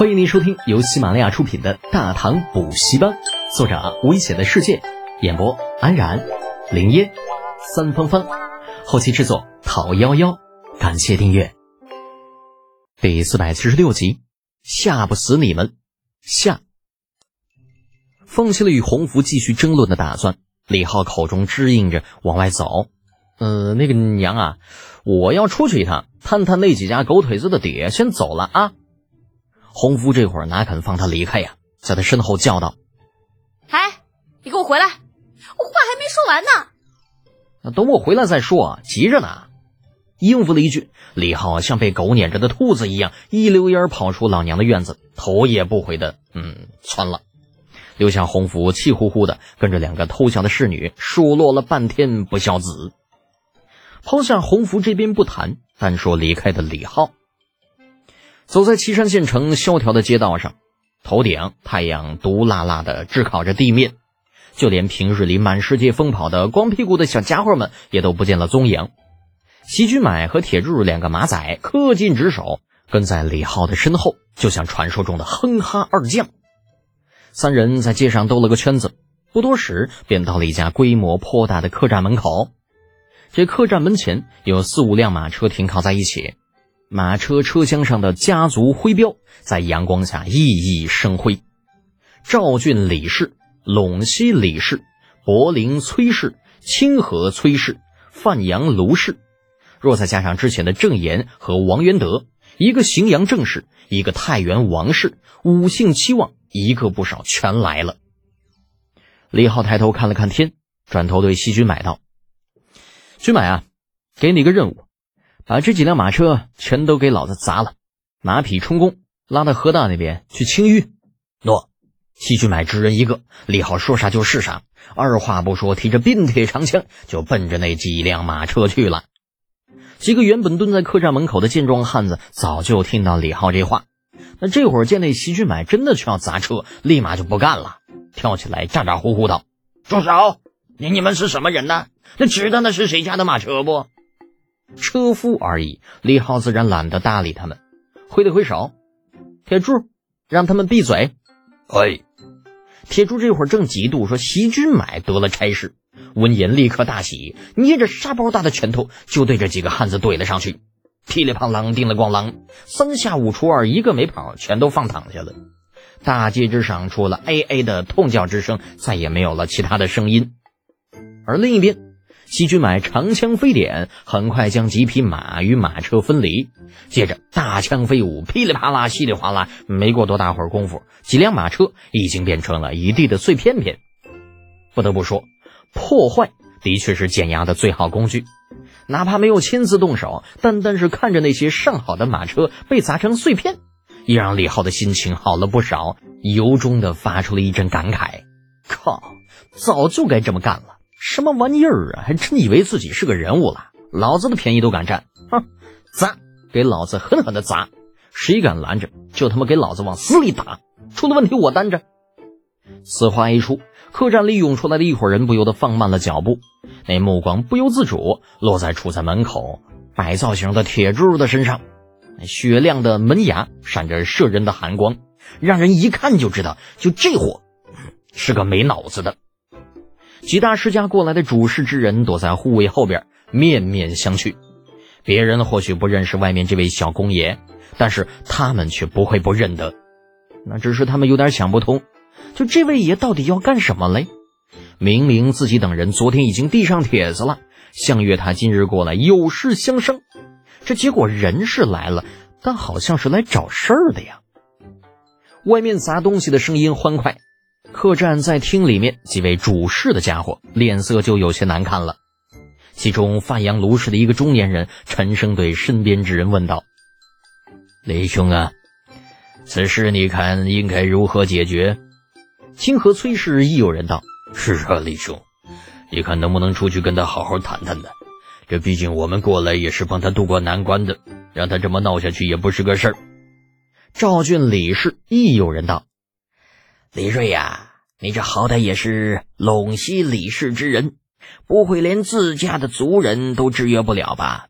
欢迎您收听由喜马拉雅出品的《大唐补习班》，作者危险的世界，演播安然、林烟、三芳芳，后期制作陶幺幺。感谢订阅。第四百七十六集，吓不死你们！下，放弃了与洪福继续争论的打算，李浩口中支应着往外走。呃，那个娘啊，我要出去一趟，探探那几家狗腿子的底，先走了啊。洪福这会儿哪肯放他离开呀，在他身后叫道：“哎，你给我回来！我话还没说完呢。”那等我回来再说，急着呢。应付了一句，李浩像被狗撵着的兔子一样，一溜烟跑出老娘的院子，头也不回的嗯窜了，留下洪福气呼呼的跟着两个偷笑的侍女数落了半天不孝子。抛下洪福这边不谈，单说离开的李浩。走在岐山县城萧条的街道上，头顶太阳毒辣辣的炙烤着地面，就连平日里满世界疯跑的光屁股的小家伙们也都不见了踪影。席居买和铁柱两个马仔恪尽职守，跟在李浩的身后，就像传说中的哼哈二将。三人在街上兜了个圈子，不多时便到了一家规模颇大的客栈门口。这客栈门前有四五辆马车停靠在一起。马车车厢上的家族徽标在阳光下熠熠生辉，赵郡李氏、陇西李氏、柏林崔氏、清河崔氏、范阳卢氏，若再加上之前的郑岩和王元德，一个荥阳郑氏，一个太原王氏，五姓七望，一个不少，全来了。李浩抬头看了看天，转头对西军买道：“军买啊，给你个任务。”把这几辆马车全都给老子砸了，马匹充公，拉到河道那边去清淤。诺，西去买之人一个。李浩说啥就是啥，二话不说，提着并铁长枪就奔着那几辆马车去了。几个原本蹲在客栈门口的健壮汉子早就听到李浩这话，那这会儿见那西去买真的去要砸车，立马就不干了，跳起来咋咋呼呼道：“住手！你你们是什么人呢？那知道那是谁家的马车不？”车夫而已，李浩自然懒得搭理他们，挥了挥手：“铁柱，让他们闭嘴。”哎，铁柱这会儿正嫉妒，说席君买得了差事，闻言立刻大喜，捏着沙包大的拳头就对着几个汉子怼了上去，噼里啪啦，叮了咣啷，三下五除二，一个没跑，全都放躺下了。大街之上，除了哎哎的痛叫之声，再也没有了其他的声音。而另一边。西军买长枪飞点，很快将几匹马与马车分离。接着大枪飞舞，噼里啪啦，稀里哗啦。没过多大会儿功夫，几辆马车已经变成了一地的碎片片。不得不说，破坏的确是减压的最好工具。哪怕没有亲自动手，单单是看着那些上好的马车被砸成碎片，也让李浩的心情好了不少，由衷的发出了一阵感慨：靠，早就该这么干了。什么玩意儿啊！还真以为自己是个人物了，老子的便宜都敢占！哼，砸，给老子狠狠的砸！谁敢拦着，就他妈给老子往死里打！出了问题我担着。此话一出，客栈里涌出来的一伙人不由得放慢了脚步，那目光不由自主落在处在门口摆造型的铁柱的身上，雪亮的门牙闪着摄人的寒光，让人一看就知道，就这货是个没脑子的。几大世家过来的主事之人躲在护卫后边，面面相觑。别人或许不认识外面这位小公爷，但是他们却不会不认得。那只是他们有点想不通，就这位爷到底要干什么嘞？明明自己等人昨天已经递上帖子了，相约他今日过来有事相商，这结果人是来了，但好像是来找事儿的呀。外面砸东西的声音欢快。客栈在厅里面，几位主事的家伙脸色就有些难看了。其中范阳卢氏的一个中年人沉声对身边之人问道：“雷兄啊，此事你看应该如何解决？”清河崔氏亦有人道：“是啊，雷兄，你看能不能出去跟他好好谈谈呢？这毕竟我们过来也是帮他渡过难关的，让他这么闹下去也不是个事儿。”赵郡李氏亦有人道。李瑞呀，你这好歹也是陇西李氏之人，不会连自家的族人都制约不了吧？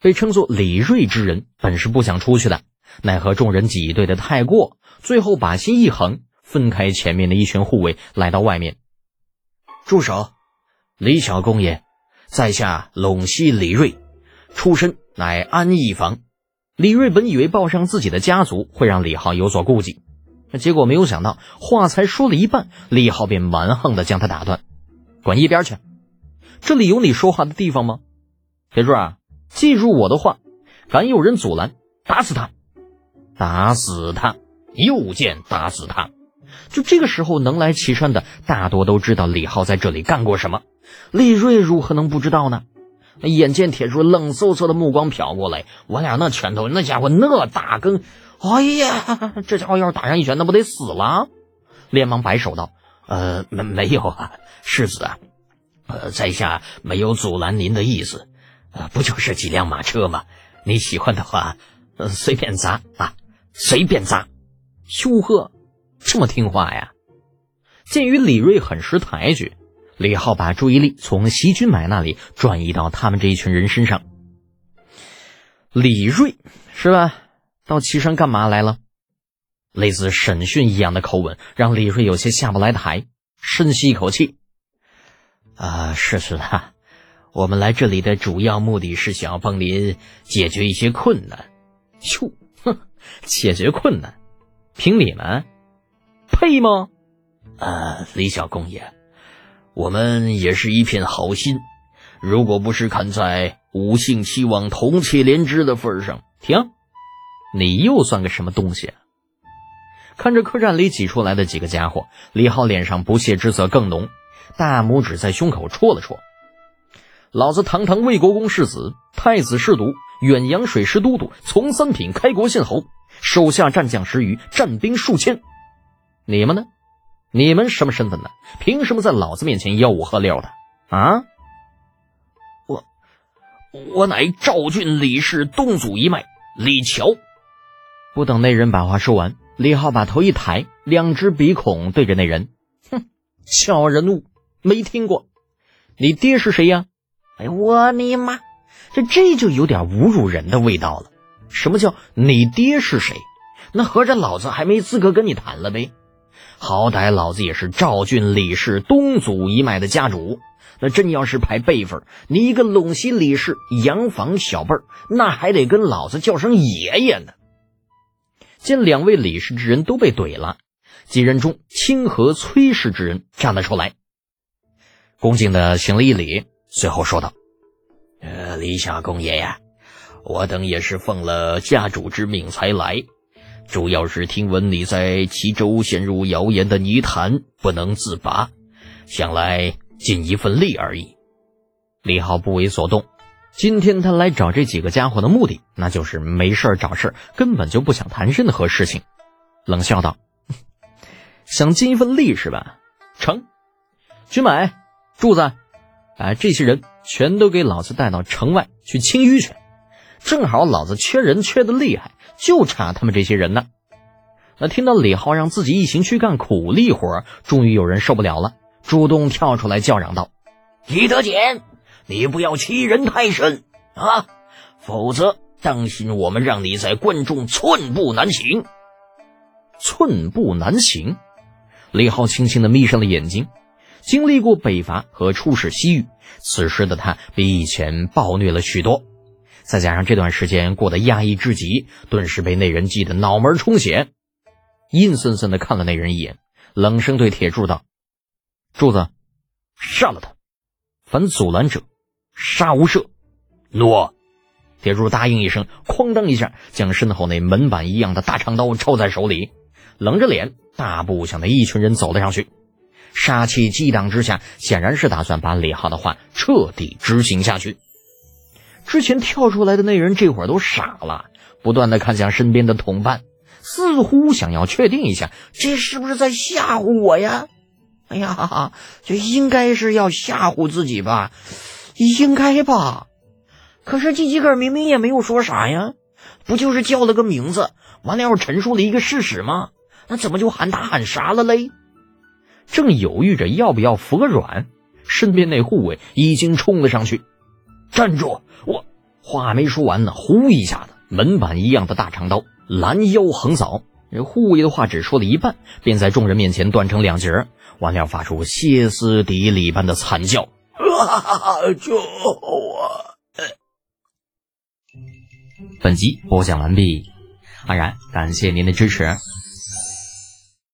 被称作李瑞之人，本是不想出去的，奈何众人挤兑的太过，最后把心一横，分开前面的一群护卫，来到外面。住手！李小公爷，在下陇西李瑞，出身乃安义房。李瑞本以为报上自己的家族会让李浩有所顾忌，那结果没有想到，话才说了一半，李浩便蛮横的将他打断：“滚一边去！这里有你说话的地方吗？铁柱啊，记住我的话，敢有人阻拦，打死他！打死他！又见打死他！”就这个时候，能来岐山的大多都知道李浩在这里干过什么。李瑞如何能不知道呢？眼见铁柱冷飕飕的目光瞟过来，我俩那拳头，那家伙那大根，哎呀，这家伙要是打上一拳，那不得死了？连忙摆手道：“呃，没没有啊，世子啊，呃，在下没有阻拦您的意思，呃，不就是几辆马车吗？你喜欢的话，呃，随便砸啊，随便砸。哟呵，这么听话呀？鉴于李瑞很识抬举。”李浩把注意力从席君买那里转移到他们这一群人身上。李瑞是吧？到岐山干嘛来了？类似审讯一样的口吻让李瑞有些下不来台，深吸一口气。啊，是是的，我们来这里的主要目的是想要帮您解决一些困难。哟，哼，解决困难？凭你们？配吗？啊，李小公爷。我们也是一片好心，如果不是看在五姓七王同气连枝的份上，停！你又算个什么东西？看着客栈里挤出来的几个家伙，李浩脸上不屑之色更浓，大拇指在胸口戳了戳。老子堂堂魏国公世子，太子侍读，远洋水师都督，从三品开国县侯，手下战将十余，战兵数千。你们呢？你们什么身份呢？凭什么在老子面前吆五喝六的？啊！我我乃赵郡李氏东祖一脉李乔。不等那人把话说完，李浩把头一抬，两只鼻孔对着那人，哼，小人物没听过。你爹是谁呀？哎，我你妈，这这就有点侮辱人的味道了。什么叫你爹是谁？那合着老子还没资格跟你谈了呗？好歹老子也是赵郡李氏东祖一脉的家主，那真要是排辈分，你一个陇西李氏洋房小辈儿，那还得跟老子叫声爷爷呢。见两位李氏之人都被怼了，几人中清河崔氏之人站了出来，恭敬的行了一礼，随后说道：“呃，李小公爷呀，我等也是奉了家主之命才来。”主要是听闻你在齐州陷入谣言的泥潭不能自拔，想来尽一份力而已。李浩不为所动。今天他来找这几个家伙的目的，那就是没事找事根本就不想谈任何事情。冷笑道：“想尽一份力是吧？成。君买、柱子，把这些人全都给老子带到城外去清淤去。正好老子缺人缺的厉害。”就差他们这些人呢。那听到李浩让自己一行去干苦力活，终于有人受不了了，主动跳出来叫嚷道：“李德俭，你不要欺人太甚啊！否则，当心我们让你在关中寸步难行。”寸步难行。李浩轻轻的眯上了眼睛。经历过北伐和出使西域，此时的他比以前暴虐了许多。再加上这段时间过得压抑至极，顿时被那人记得脑门充血，阴森森的看了那人一眼，冷声对铁柱道：“柱子，杀了他！凡阻拦者，杀无赦。”诺。铁柱答应一声，哐当一下将身后那门板一样的大长刀抽在手里，冷着脸大步向那一群人走了上去，杀气激荡之下，显然是打算把李浩的话彻底执行下去。之前跳出来的那人这会儿都傻了，不断的看向身边的同伴，似乎想要确定一下，这是不是在吓唬我呀？哎呀，这应该是要吓唬自己吧？应该吧，可是自己个明明也没有说啥呀，不就是叫了个名字，完了要陈述了一个事实吗？那怎么就喊打喊杀了嘞？正犹豫着要不要服个软，身边那护卫已经冲了上去：“站住！”我话没说完呢，呼一下子，门板一样的大长刀拦腰横扫，这护卫的话只说了一半，便在众人面前断成两截，完了发出歇斯底里般的惨叫。啊！救我！本集播讲完毕，安然感谢您的支持。